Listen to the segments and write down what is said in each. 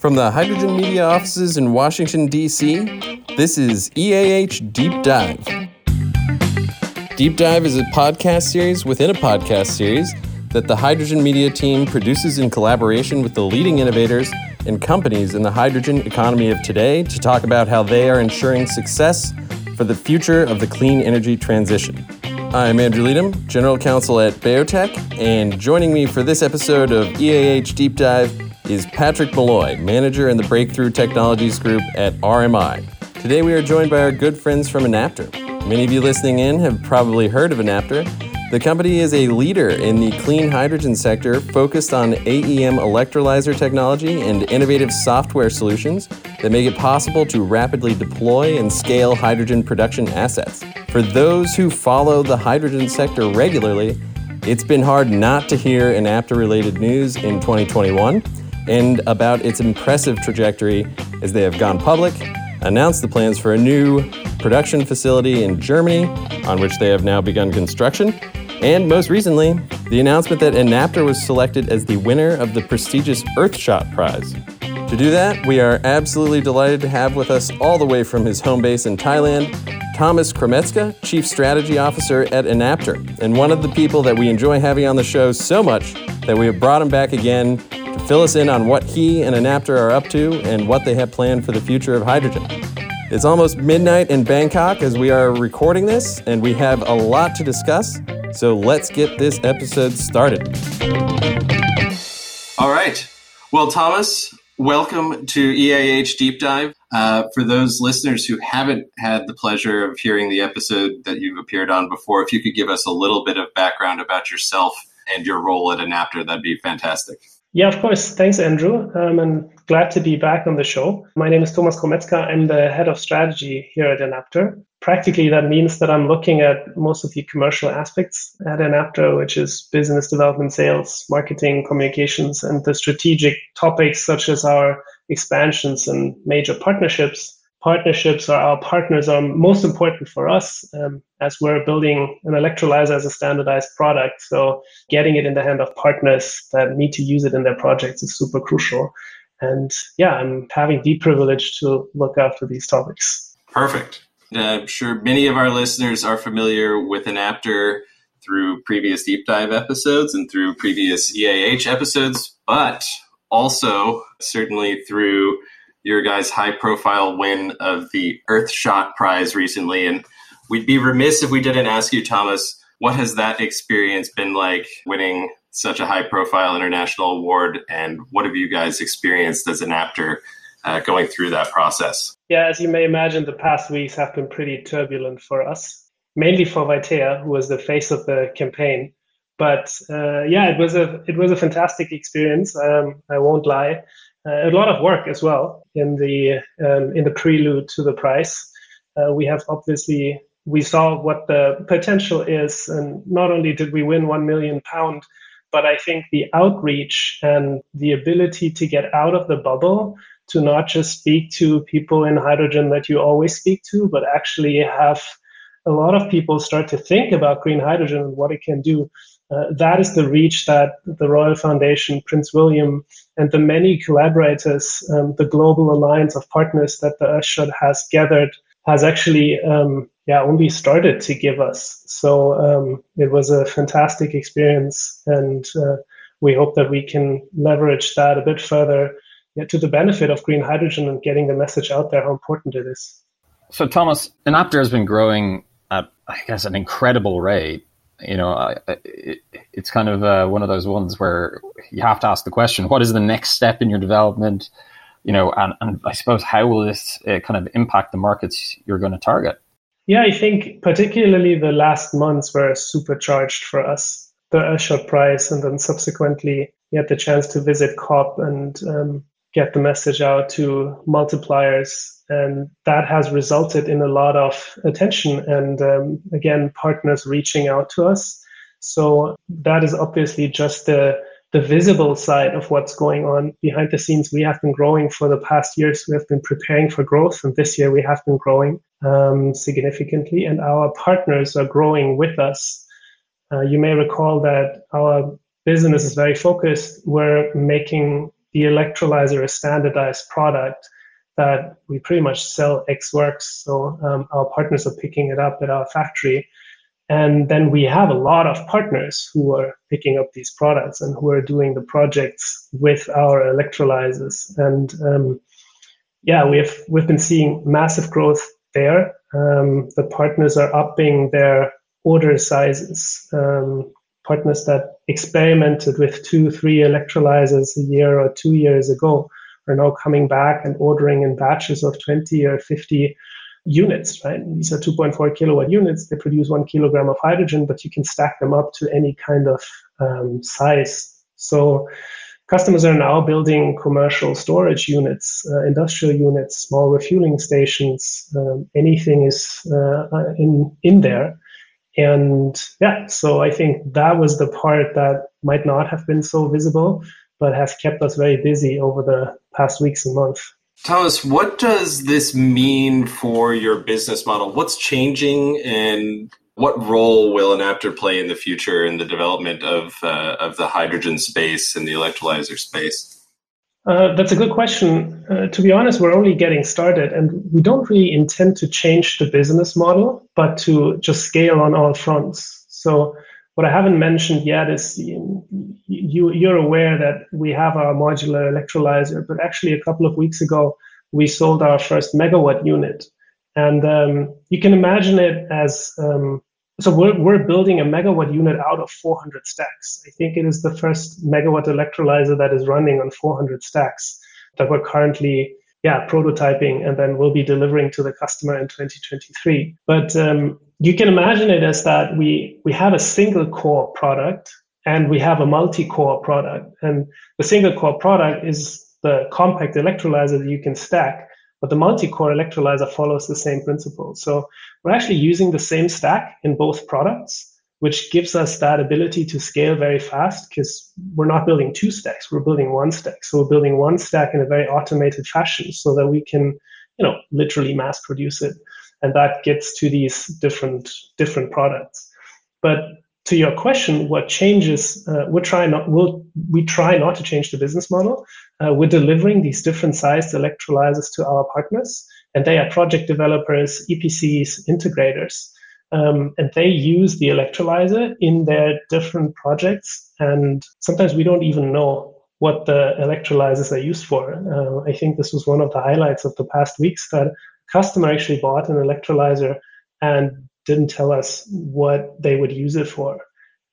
From the Hydrogen Media offices in Washington, D.C., this is EAH Deep Dive. Deep Dive is a podcast series within a podcast series that the Hydrogen Media team produces in collaboration with the leading innovators and companies in the hydrogen economy of today to talk about how they are ensuring success for the future of the clean energy transition. I'm Andrew Leadham, General Counsel at BayoTech, and joining me for this episode of EAH Deep Dive Patrick Molloy, Manager in the Breakthrough Technologies Group at RMI. Today we are joined by our good friends from Enapter. Many of you listening in have probably heard of Enapter. The company is a leader in the clean hydrogen sector focused on AEM electrolyzer technology and innovative software solutions that make it possible to rapidly deploy and scale hydrogen production assets. For those who follow the hydrogen sector regularly, it's been hard not to hear Enapter related news in 2021 and about its impressive trajectory as they have gone public, announced the plans for a new production facility in Germany, on which they have now begun construction, and most recently, the announcement that Enapter was selected as the winner of the prestigious Earthshot Prize. To do that, we are absolutely delighted to have with us all the way from his home base in Thailand, Thomas Chrometzka, Chief Strategy Officer at Enapter, and one of the people that we enjoy having on the show so much that we have brought him back again fill us in on what he and Enapter are up to and what they have planned for the future of hydrogen. It's almost midnight in Bangkok as we are recording this, and we have a lot to discuss. So let's get this episode started. All right. Well, Thomas, welcome to EAH Deep Dive. Uh, for those listeners who haven't had the pleasure of hearing the episode that you've appeared on before, if you could give us a little bit of background about yourself and your role at Enapter, that'd be fantastic. Yeah, of course. Thanks, Andrew. Um, and glad to be back on the show. My name is Thomas Chrometzka. I'm the head of strategy here at Enapter. Practically, that means that I'm looking at most of the commercial aspects at Enapter, which is business development, sales, marketing, communications, and the strategic topics such as our expansions and major partnerships partnerships or our partners are most important for us um, as we're building an electrolyzer as a standardized product. So getting it in the hand of partners that need to use it in their projects is super crucial. And yeah, I'm having the privilege to look after these topics. Perfect. Uh, I'm sure many of our listeners are familiar with Enapter through previous deep dive episodes and through previous EAH episodes, but also certainly through your guys' high profile win of the Earthshot Prize recently. And we'd be remiss if we didn't ask you, Thomas, what has that experience been like winning such a high profile international award? And what have you guys experienced as Enapter uh, going through that process? Yeah, as you may imagine, the past weeks have been pretty turbulent for us, mainly for Vaitea, who was the face of the campaign. But uh, yeah, it was a it was a fantastic experience. Um, I won't lie a lot of work as well in the um, in the prelude to the prize. Uh, we have obviously we saw what the potential is, and not only did we win one million pound, but I think the outreach and the ability to get out of the bubble to not just speak to people in hydrogen that you always speak to, but actually have a lot of people start to think about green hydrogen and what it can do. Uh, that is the reach that the Royal Foundation, Prince William, and the many collaborators, um, the global alliance of partners that the Earthshot has gathered, has actually, um, yeah, only started to give us. So um, it was a fantastic experience, and uh, we hope that we can leverage that a bit further yeah, to the benefit of green hydrogen and getting the message out there how important it is. So, Thomas, Enapter has been growing at, I guess, an incredible rate you know, it, it's kind of uh, one of those ones where you have to ask the question: What is the next step in your development? You know, and, and I suppose how will this uh, kind of impact the markets you're going to target? Yeah, I think particularly the last months were supercharged for us. The Earthshot Prize, and then subsequently, you had the chance to visit COP and um, get the message out to multipliers. And that has resulted in a lot of attention and, um, again, partners reaching out to us. So that is obviously just the, the visible side of what's going on behind the scenes. We have been growing for the past years. We have been preparing for growth. And this year we have been growing um, significantly and our partners are growing with us. Uh, you may recall that our business is very focused. We're making the electrolyzer is a standardized product that we pretty much sell ex works. So um, our partners are picking it up at our factory. And then we have a lot of partners who are picking up these products and who are doing the projects with our electrolyzers. And um, yeah, we've we've been seeing massive growth there. Um, the partners are upping their order sizes. Um, partners that experimented with two, three electrolyzers a year or two years ago are now coming back and ordering in batches of 20 or 50 units, right? These are 2.4 kilowatt units. They produce one kilogram of hydrogen, but you can stack them up to any kind of um, size. So customers are now building commercial storage units, uh, industrial units, small refueling stations. Um, anything is uh, in in there. And yeah, so I think that was the part that might not have been so visible, but has kept us very busy over the past weeks and months. Thomas, what does this mean for your business model? What's changing and what role will Enapter play in the future in the development of, uh, of the hydrogen space and the electrolyzer space? Uh, that's a good question. Uh, to be honest, we're only getting started and we don't really intend to change the business model, but to just scale on all fronts. So what I haven't mentioned yet is you, you're aware that we have our modular electrolyzer, but actually a couple of weeks ago, we sold our first megawatt unit. And um, you can imagine it as um, so we're, we're building a megawatt unit out of 400 stacks. I think it is the first megawatt electrolyzer that is running on 400 stacks that we're currently yeah prototyping and then we'll be delivering to the customer in 2023 but um, you can imagine it as that we we have a single core product and we have a multi-core product. And the single core product is the compact electrolyzer that you can stack but the multi-core electrolyzer follows the same principle so we're actually using the same stack in both products which gives us that ability to scale very fast because we're not building two stacks, we're building one stack. So we're building one stack in a very automated fashion so that we can, you know, literally mass produce it. And that gets to these different different products. But to your question, what changes? Uh, we're trying not. We'll, we try not to change the business model. Uh, we're delivering these different sized electrolyzers to our partners, and they are project developers, EPCs, integrators. Um, and they use the electrolyzer in their different projects. And sometimes we don't even know what the electrolyzers are used for. Uh, I think this was one of the highlights of the past weeks that a customer actually bought an electrolyzer and didn't tell us what they would use it for.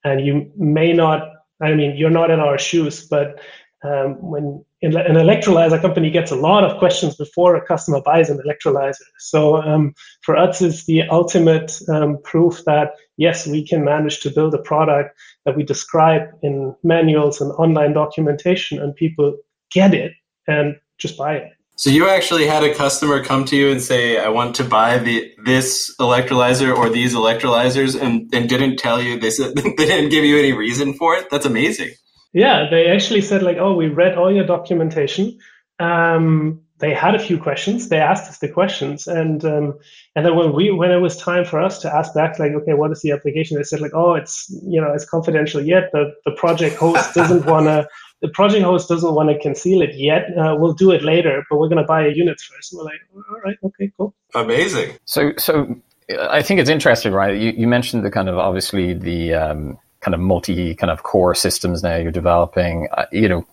And you may not, I mean, you're not in our shoes, but um, when an electrolyzer company gets a lot of questions before a customer buys an electrolyzer. So um, for us, it's the ultimate um, proof that yes, we can manage to build a product that we describe in manuals and online documentation, and people get it and just buy it. So you actually had a customer come to you and say, "I want to buy the this electrolyzer or these electrolyzers," and, and didn't tell you. They said they didn't give you any reason for it. That's amazing. Yeah, they actually said like, "Oh, we read all your documentation." Um, they had a few questions. They asked us the questions, and um, and then when we when it was time for us to ask back, like, okay, what is the application? They said like, oh, it's you know it's confidential yet. The the project host doesn't want to. The project host doesn't want to conceal it yet. Uh, we'll do it later, but we're going to buy a unit first. And we're like, all right, okay, cool. Amazing. So so I think it's interesting, right? You, you mentioned the kind of obviously the um, kind of multi kind of core systems now you're developing. Uh, you know,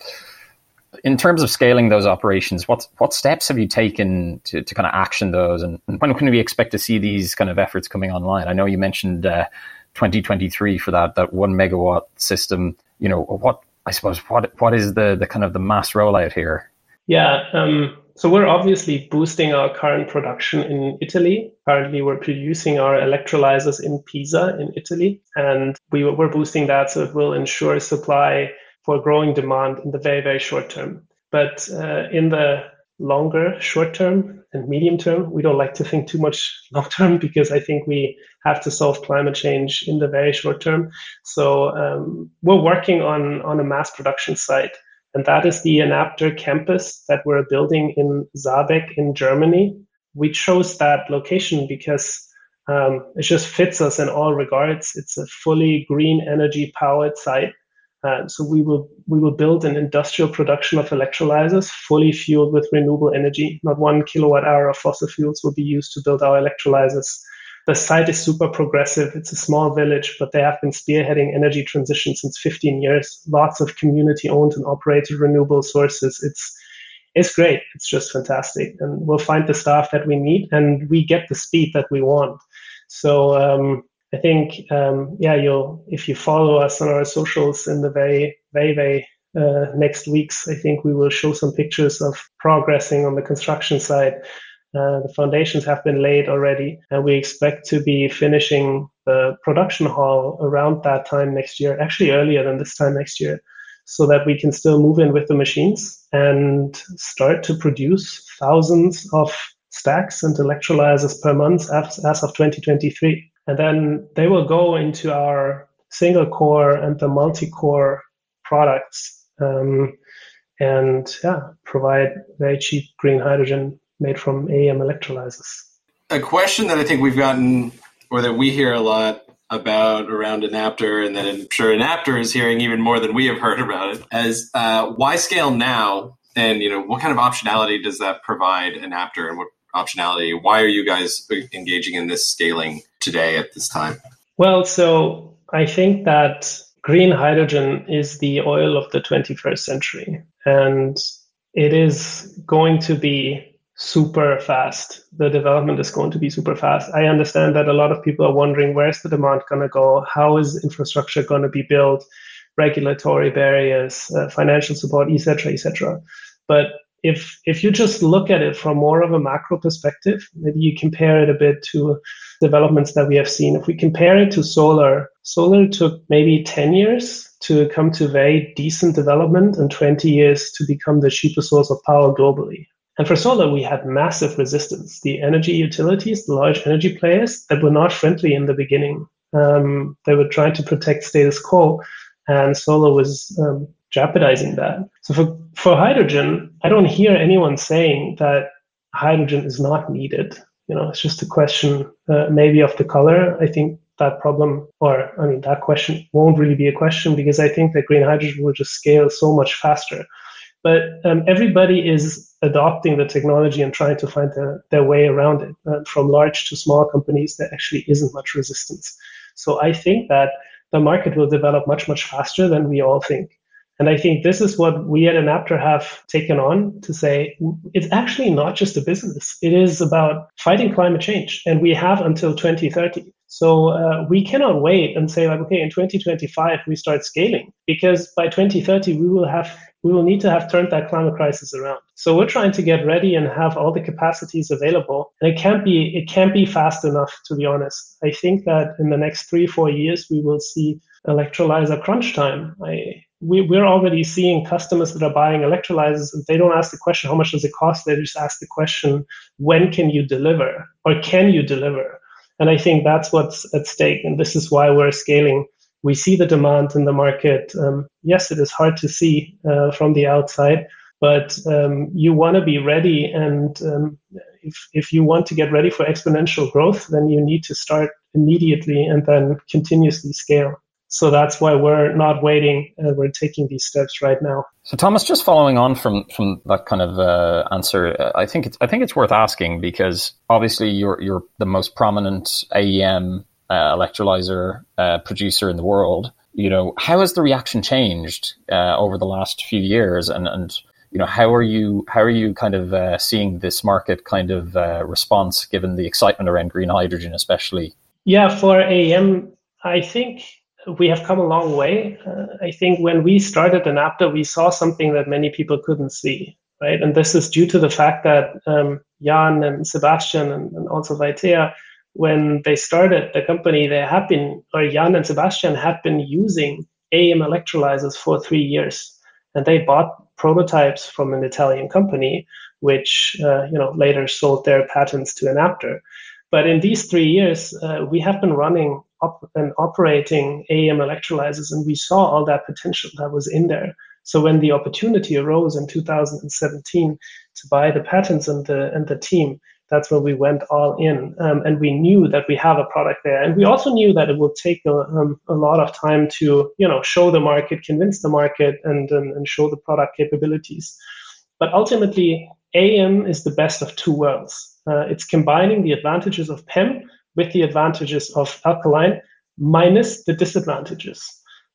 in terms of scaling those operations, what what steps have you taken to, to kind of action those, and when can we expect to see these kind of efforts coming online? I know you mentioned uh, 2023 for that that one megawatt system. You know, what I suppose what what is the the kind of the mass rollout here? Yeah. Um, so we're obviously boosting our current production in Italy. Currently, we're producing our electrolyzers in Pisa in Italy, and we, we're boosting that so it will ensure supply for growing demand in the very, very short term. But uh, in the longer short term and medium term, we don't like to think too much long term because I think we have to solve climate change in the very short term. So um, we're working on, on a mass production site and that is the Enapter campus that we're building in Saerbeck in Germany. We chose that location because um, it just fits us in all regards. It's a fully green energy powered site. Uh, so we will we will build an industrial production of electrolyzers fully fueled with renewable energy. Not one kilowatt hour of fossil fuels will be used to build our electrolyzers. The site is super progressive. It's a small village, but they have been spearheading energy transition since 15 years. Lots of community owned and operated renewable sources. It's it's great. It's just fantastic, and we'll find the staff that we need, and we get the speed that we want. So um, I think, um, yeah, you'll if you follow us on our socials in the very, very, very uh, next weeks, I think we will show some pictures of progressing on the construction side. Uh, the foundations have been laid already, and we expect to be finishing the production hall around that time next year, actually earlier than this time next year, so that we can still move in with the machines and start to produce thousands of stacks and electrolyzers per month as, as of 2023. And then they will go into our single core and the multi core products um, and yeah, provide very cheap green hydrogen made from AEM electrolyzers. A question that I think we've gotten or that we hear a lot about around Enapter, and that I'm sure Enapter is hearing even more than we have heard about it, as uh, why scale now? And you know, what kind of optionality does that provide Enapter, and what optionality? Why are you guys engaging in this scaling today at this time? Well, so I think that green hydrogen is the oil of the 21st century, and it is going to be super fast. The development is going to be super fast. I understand that a lot of people are wondering where's the demand going to go? How is infrastructure going to be built? Regulatory barriers, uh, financial support, etc., etc. But if if you just look at it from more of a macro perspective, maybe you compare it a bit to developments that we have seen. If we compare it to solar, solar took maybe 10 years to come to very decent development and 20 years to become the cheapest source of power globally. And for solar, we had massive resistance. The energy utilities, the large energy players that were not friendly in the beginning, um, they were trying to protect status quo, and solar was um, jeopardizing that. So for, for hydrogen, I don't hear anyone saying that hydrogen is not needed. You know, it's just a question uh, maybe of the color. I think that problem, or I mean, that question won't really be a question because I think that green hydrogen will just scale so much faster. But um, everybody is adopting the technology and trying to find their, their way around it. Uh, from large to small companies, there actually isn't much resistance. So I think that the market will develop much, much faster than we all think. And I think this is what we at Enapter have taken on to say it's actually not just a business. It is about fighting climate change. And we have until 2030. So uh, we cannot wait and say like, okay, in 2025 we start scaling because by 2030 we will have we will need to have turned that climate crisis around. So we're trying to get ready and have all the capacities available. And it can't be it can't be fast enough, to be honest. I think that in the next three four years we will see electrolyzer crunch time. I, we, we're already seeing customers that are buying electrolyzers and they don't ask the question how much does it cost they just ask the question when can you deliver or can you deliver and i think that's what's at stake and this is why we're scaling we see the demand in the market. Um, yes, it is hard to see uh, from the outside, but um, you want to be ready. And um, if, if you want to get ready for exponential growth, then you need to start immediately and then continuously scale. So that's why we're not waiting. Uh, we're taking these steps right now. So Thomas, just following on from from that kind of uh, answer, I think it's I think it's worth asking because obviously you're you're the most prominent AEM uh, electrolyzer uh, producer in the world. You know, how has the reaction changed uh, over the last few years, and and you know, how are you how are you kind of uh, seeing this market kind of uh, response given the excitement around green hydrogen, especially? Yeah, for AEM, I think we have come a long way. Uh, I think when we started Enapter, we saw something that many people couldn't see, right? And this is due to the fact that um, Jan and Sebastian and, and also Vaitea when they started the company, they had been, or Jan and Sebastian had been using AEM electrolyzers for three years. And they bought prototypes from an Italian company, which uh, you know later sold their patents to Enapter. But in these three years, uh, we have been running op- and operating AEM electrolyzers, and we saw all that potential that was in there. So when the opportunity arose in 2017 to buy the patents and the and the team, that's where we went all in. Um, and we knew that we have a product there. And we also knew that it will take a, um, a lot of time to, you know, show the market, convince the market, and, and, and show the product capabilities. But ultimately, AEM is the best of two worlds. Uh, it's combining the advantages of PEM with the advantages of alkaline minus the disadvantages.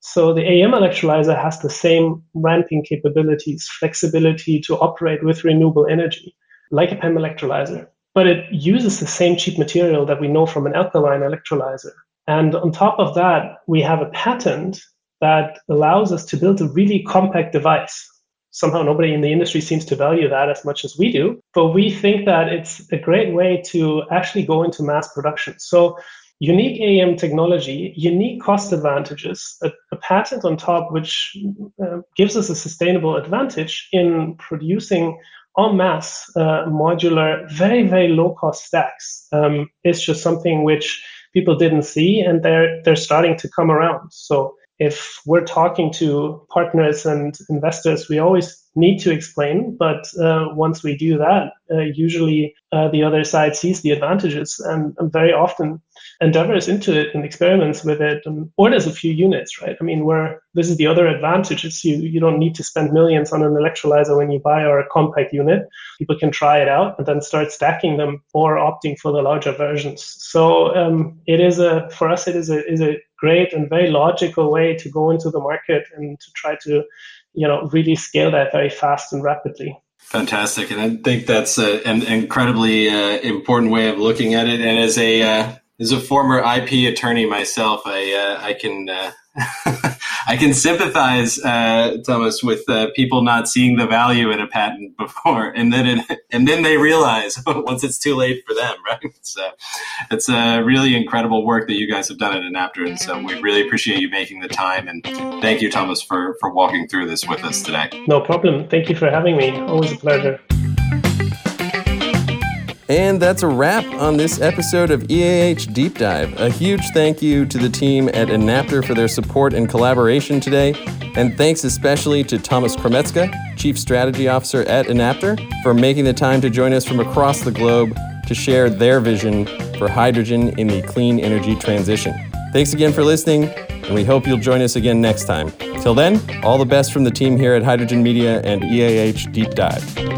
So the AEM electrolyzer has the same ramping capabilities, flexibility to operate with renewable energy, like a PEM electrolyzer but it uses the same cheap material that we know from an alkaline electrolyzer. And on top of that, we have a patent that allows us to build a really compact device. Somehow nobody in the industry seems to value that as much as we do, but we think that it's a great way to actually go into mass production. So unique AEM technology, unique cost advantages, a, a patent on top which uh, gives us a sustainable advantage in producing en masse uh, modular, very, very low cost stacks um, is just something which people didn't see and they're, they're starting to come around. So if we're talking to partners and investors, we always need to explain. But uh, once we do that, uh, usually uh, the other side sees the advantages and, and, very often endeavors into it and experiments with it and orders a few units, right? I mean, where this is the other advantage is you, you don't need to spend millions on an electrolyzer when you buy our compact unit. People can try it out and then start stacking them or opting for the larger versions. So um, it is a, for us, it is a, is a great and very logical way to go into the market and to try to, you know, really scale that very fast and rapidly. Fantastic, and I think that's a, an incredibly uh, important way of looking at it. And as a uh, as a former IP attorney myself, I uh, I can uh, I can sympathize, uh, Thomas, with uh, people not seeing the value in a patent before, and then it, and then they realize once it's too late for them, right? So it's a really incredible work that you guys have done at Enapter, and so we really appreciate you making the time. And thank you, Thomas, for for walking through this with us today. No problem. Thank you for having me. Always a pleasure. And that's a wrap on this episode of EAH Deep Dive. A huge thank you to the team at Enapter for their support and collaboration today. And thanks especially to Thomas Chrometzka, Chief Strategy Officer at Enapter, for making the time to join us from across the globe to share their vision for hydrogen in the clean energy transition. Thanks again for listening, and we hope you'll join us again next time. Till then, all the best from the team here at Hydrogen Media and EAH Deep Dive.